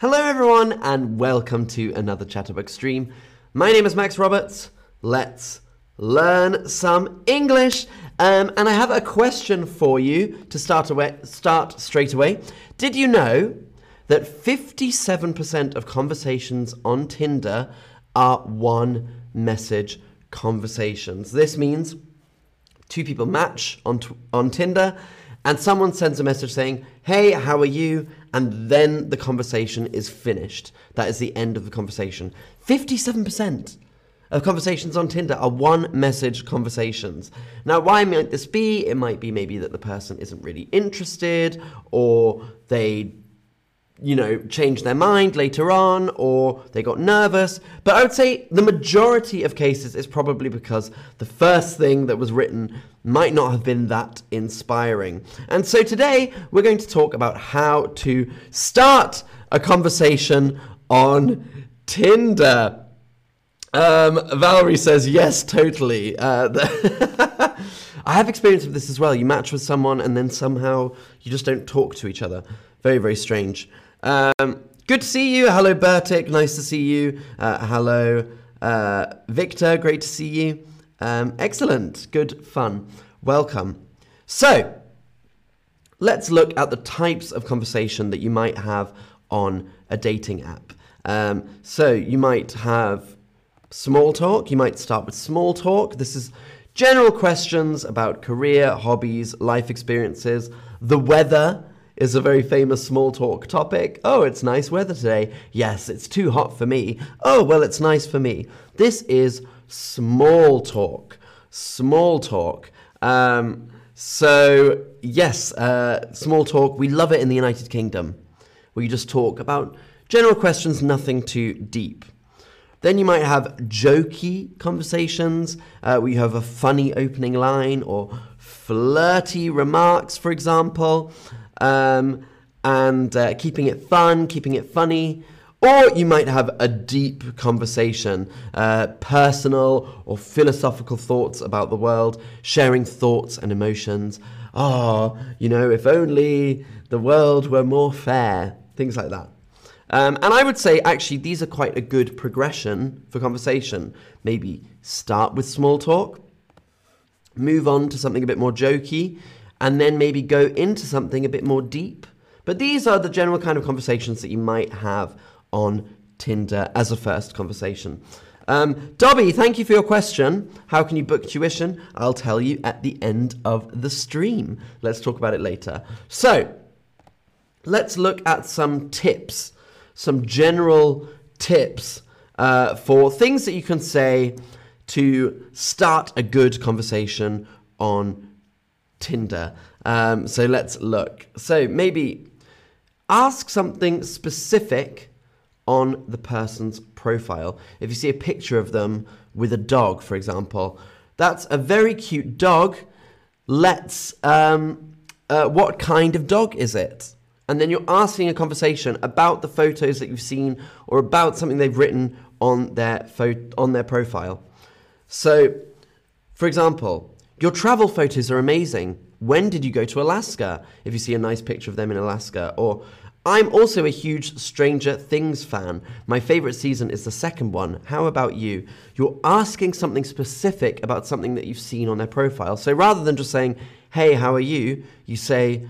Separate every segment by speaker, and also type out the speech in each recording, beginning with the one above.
Speaker 1: Hello, everyone, and welcome to another Chatterbug stream. My name is Max Roberts. Let's learn some English. Um, and I have a question for you to start away. Start straight away. Did you know that 57% of conversations on Tinder are one message conversations? This means two people match on on Tinder, and someone sends a message saying, "Hey, how are you?" And then the conversation is finished. That is the end of the conversation. 57% of conversations on Tinder are one message conversations. Now, why might this be? It might be maybe that the person isn't really interested or they you know, changed their mind later on or they got nervous. But I would say the majority of cases is probably because the first thing that was written might not have been that inspiring. And so today we're going to talk about how to start a conversation on Tinder. Um, Valerie says, yes, totally. Uh, I have experience of this as well. You match with someone and then somehow you just don't talk to each other. Very, very strange. Um, good to see you. Hello, Bertik. Nice to see you. Uh, hello, uh, Victor. Great to see you. Um, excellent. Good fun. Welcome. So, let's look at the types of conversation that you might have on a dating app. Um, so, you might have small talk. You might start with small talk. This is general questions about career, hobbies, life experiences, the weather is a very famous small talk topic. Oh, it's nice weather today. Yes, it's too hot for me. Oh, well, it's nice for me. This is small talk. Small talk. Um, so, yes, uh, small talk. We love it in the United Kingdom, where you just talk about general questions, nothing too deep. Then you might have jokey conversations uh, where you have a funny opening line or flirty remarks, for example um, and uh, keeping it fun, keeping it funny. Or you might have a deep conversation, uh, personal or philosophical thoughts about the world, sharing thoughts and emotions. Oh, you know, if only the world were more fair, things like that. Um, and I would say, actually, these are quite a good progression for conversation. Maybe start with small talk, move on to something a bit more jokey, and then maybe go into something a bit more deep. But these are the general kind of conversations that you might have on Tinder as a first conversation. Um, Dobby, thank you for your question. How can you book tuition? I'll tell you at the end of the stream. Let's talk about it later. So, let's look at some tips, some general tips uh, for things that you can say to start a good conversation on Tinder. Um, so let's look. So maybe ask something specific on the person's profile. If you see a picture of them with a dog, for example, that's a very cute dog. Let's, um, uh, what kind of dog is it? And then you're asking a conversation about the photos that you've seen or about something they've written on their, on their profile. So, for example, your travel photos are amazing. When did you go to Alaska? If you see a nice picture of them in Alaska. Or, I'm also a huge Stranger Things fan. My favorite season is the second one. How about you? You're asking something specific about something that you've seen on their profile. So rather than just saying, hey, how are you? You say,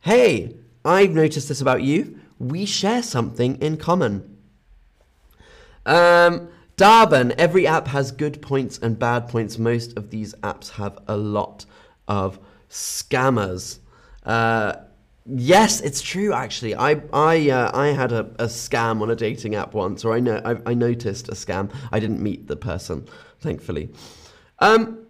Speaker 1: hey, I've noticed this about you. We share something in common. Um, Darban, every app has good points and bad points. Most of these apps have a lot of scammers. Uh, yes, it's true. Actually, I I uh, I had a, a, scam on a dating app once, or I know I, I, noticed a scam. I didn't meet the person, thankfully. Um,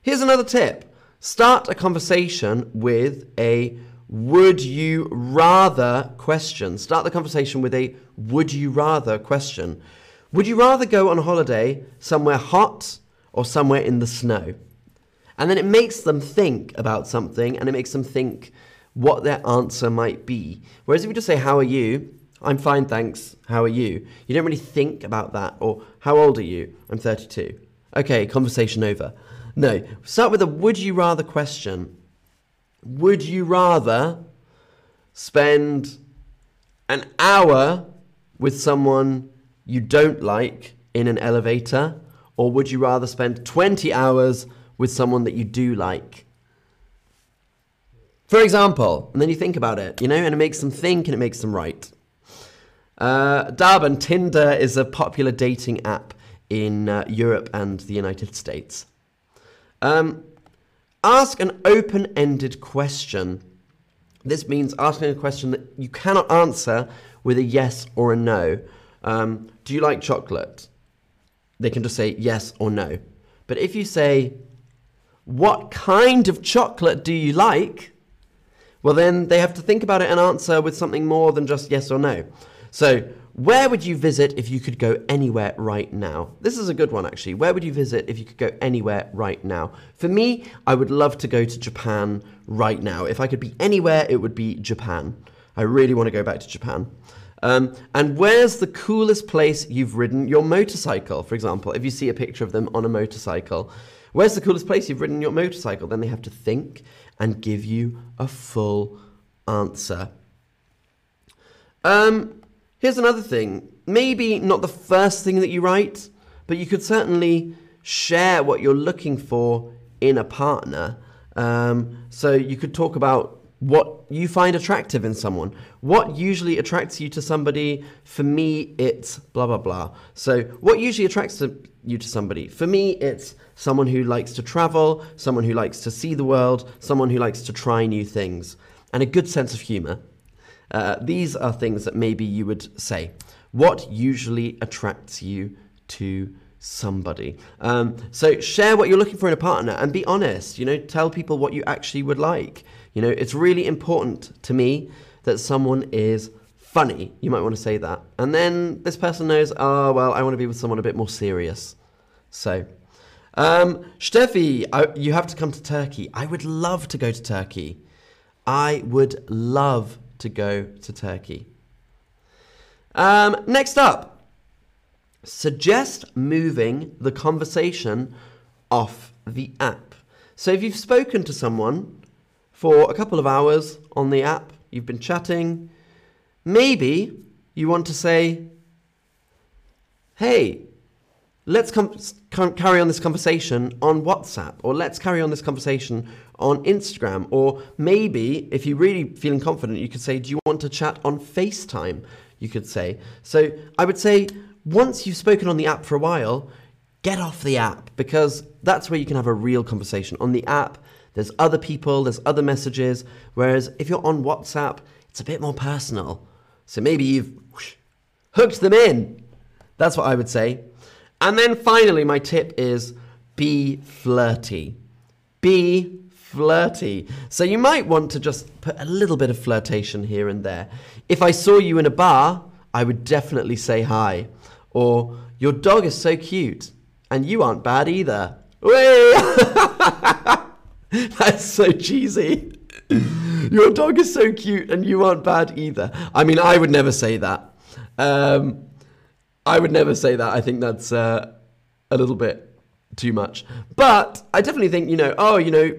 Speaker 1: here's another tip: start a conversation with a would you rather question. Start the conversation with a would you rather question. Would you rather go on holiday somewhere hot or somewhere in the snow? And then it makes them think about something and it makes them think what their answer might be. Whereas if you just say, How are you? I'm fine, thanks. How are you? You don't really think about that. Or, How old are you? I'm 32. Okay, conversation over. No, start with a would you rather question. Would you rather spend an hour with someone you don't like in an elevator, or would you rather spend 20 hours with someone that you do like? For example, and then you think about it, you know, and it makes them think and it makes them write. Uh, Darben, Tinder is a popular dating app in uh, Europe and the United States. Um, ask an open ended question. This means asking a question that you cannot answer with a yes or a no. Um, do you like chocolate? They can just say yes or no. But if you say, what kind of chocolate do you like? Well, then they have to think about it and answer with something more than just yes or no. So, where would you visit if you could go anywhere right now? This is a good one, actually. Where would you visit if you could go anywhere right now? For me, I would love to go to Japan right now. If I could be anywhere, it would be Japan. I really want to go back to Japan. Um, and where's the coolest place you've ridden your motorcycle, for example? If you see a picture of them on a motorcycle, where's the coolest place you've ridden your motorcycle? Then they have to think and give you a full answer. Um, Here's another thing. Maybe not the first thing that you write, but you could certainly share what you're looking for in a partner. Um, so you could talk about what you find attractive in someone. What usually attracts you to somebody? For me, it's blah, blah, blah. So, what usually attracts you to somebody? For me, it's someone who likes to travel, someone who likes to see the world, someone who likes to try new things, and a good sense of humor. Uh, these are things that maybe you would say. What usually attracts you to somebody? Um, so share what you're looking for in a partner and be honest. You know, tell people what you actually would like. You know, it's really important to me that someone is funny. You might want to say that. And then this person knows, oh, well, I want to be with someone a bit more serious. So, um, Steffi, I, you have to come to Turkey. I would love to go to Turkey. I would love to go to Turkey. Um, next up, suggest moving the conversation off the app. So if you've spoken to someone for a couple of hours on the app, you've been chatting, maybe you want to say, hey, let's com- carry on this conversation on WhatsApp, or let's carry on this conversation on Instagram, or maybe if you're really feeling confident, you could say, Do you want to chat on FaceTime? You could say. So I would say, once you've spoken on the app for a while, get off the app because that's where you can have a real conversation. On the app, there's other people, there's other messages, whereas if you're on WhatsApp, it's a bit more personal. So maybe you've whoosh, hooked them in. That's what I would say. And then finally, my tip is be flirty. Be flirty. So you might want to just put a little bit of flirtation here and there. If I saw you in a bar, I would definitely say hi. Or, your dog is so cute, and you aren't bad either. That's so cheesy. Your dog is so cute, and you aren't bad either. I mean, I would never say that. Um, I would never say that. I think that's uh, a little bit too much. But I definitely think, you know, oh, you know,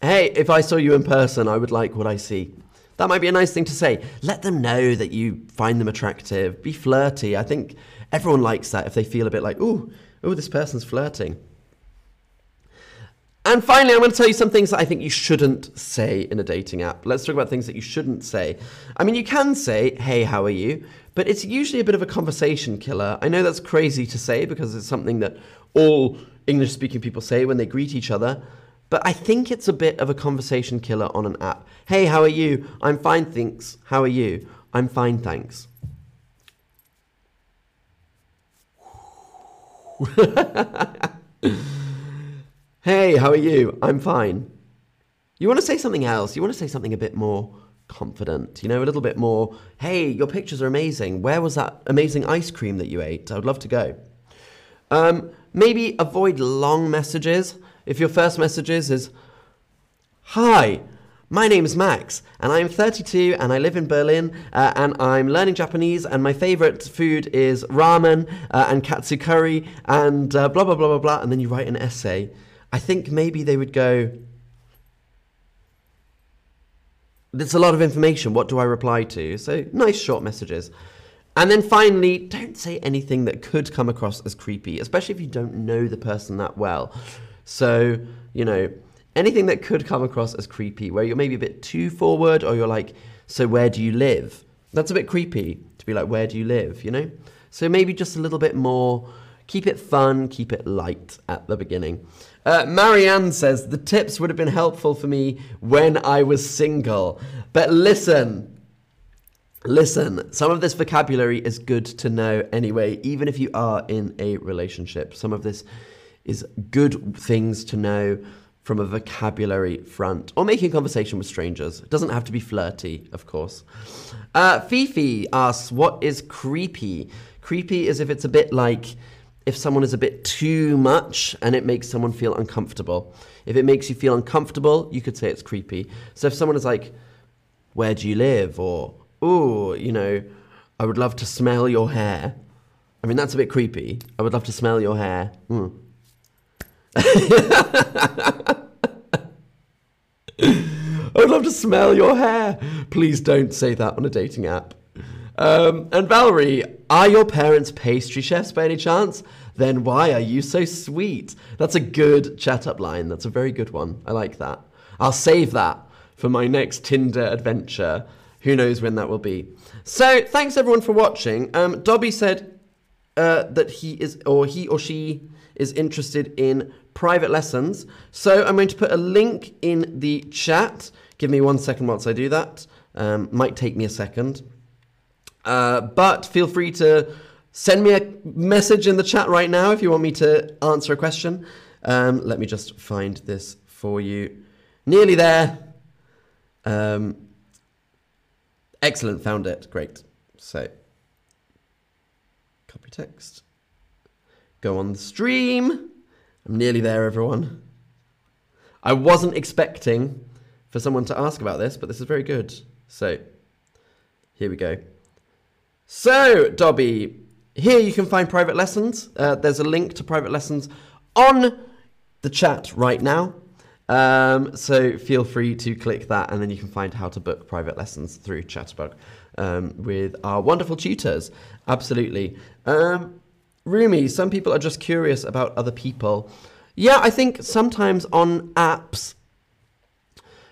Speaker 1: hey, if I saw you in person, I would like what I see. That might be a nice thing to say. Let them know that you find them attractive. Be flirty. I think everyone likes that if they feel a bit like, ooh, oh, this person's flirting. And finally, I'm going to tell you some things that I think you shouldn't say in a dating app. Let's talk about things that you shouldn't say. I mean, you can say, hey, how are you? But it's usually a bit of a conversation killer. I know that's crazy to say because it's something that all English speaking people say when they greet each other. But I think it's a bit of a conversation killer on an app. Hey, how are you? I'm fine, thanks. How are you? I'm fine, thanks. hey, how are you? I'm fine. You want to say something else. You want to say something a bit more confident, you know, a little bit more, hey, your pictures are amazing. Where was that amazing ice cream that you ate? I would love to go. Um, maybe avoid long messages. If your first message is, Hi, my name is Max, and I'm 32 and I live in Berlin, uh, and I'm learning Japanese, and my favorite food is ramen uh, and katsu curry, and uh, blah, blah, blah, blah, blah, and then you write an essay. I think maybe they would go, It's a lot of information. What do I reply to? So nice short messages. And then finally, don't say anything that could come across as creepy, especially if you don't know the person that well. So, you know, anything that could come across as creepy, where you're maybe a bit too forward or you're like, so where do you live? That's a bit creepy to be like, where do you live, you know? So maybe just a little bit more, keep it fun, keep it light at the beginning. Uh, Marianne says, the tips would have been helpful for me when I was single. But listen, Listen, some of this vocabulary is good to know anyway, even if you are in a relationship. Some of this is good things to know from a vocabulary front or making conversation with strangers. It doesn't have to be flirty, of course. Uh, Fifi asks, What is creepy? Creepy is if it's a bit like if someone is a bit too much and it makes someone feel uncomfortable. If it makes you feel uncomfortable, you could say it's creepy. So if someone is like, Where do you live? or ooh, you know, I would love to smell your hair. I mean, that's a bit creepy. I would love to smell your hair. Mm. I would love to smell your hair. Please don't say that on a dating app. Um, and Valerie, are your parents pastry chefs by any chance? Then why are you so sweet? That's a good chat up line. That's a very good one. I like that. I'll save that for my next Tinder adventure. Who knows when that will be? So thanks everyone for watching. Um, Dobby said uh, that he is, or he or she is interested in private lessons. So I'm going to put a link in the chat. Give me one second whilst I do that. Um, might take me a second. Uh, but feel free to send me a message in the chat right now if you want me to answer a question. Um, let me just find this for you. Nearly there. Um, Excellent, found it. Great. So, copy text. Go on the stream. I'm nearly there, everyone. I wasn't expecting for someone to ask about this, but this is very good. So, here we go. So, Dobby, here you can find private lessons. Uh, there's a link to private lessons on the chat right now. Um, so feel free to click that, and then you can find how to book private lessons through Chatterbug um, with our wonderful tutors. Absolutely. Um, Rumi, some people are just curious about other people. Yeah, I think sometimes on apps,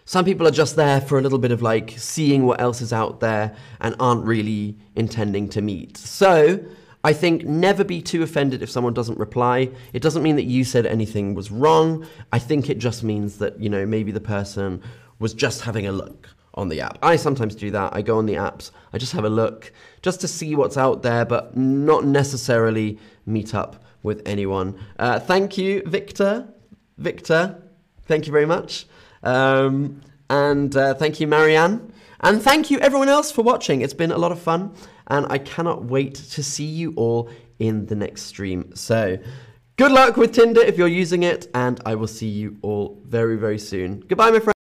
Speaker 1: some people are just there for a little bit of like seeing what else is out there and aren't really intending to meet. So I think never be too offended if someone doesn't reply. It doesn't mean that you said anything was wrong. I think it just means that, you know, maybe the person was just having a look on the app. I sometimes do that. I go on the apps, I just have a look just to see what's out there, but not necessarily meet up with anyone. Uh, thank you, Victor. Victor, thank you very much. Um, and uh, thank you, Marianne. And thank you, everyone else, for watching. It's been a lot of fun and I cannot wait to see you all in the next stream. So, good luck with Tinder if you're using it, and I will see you all very, very soon. Goodbye, my friends.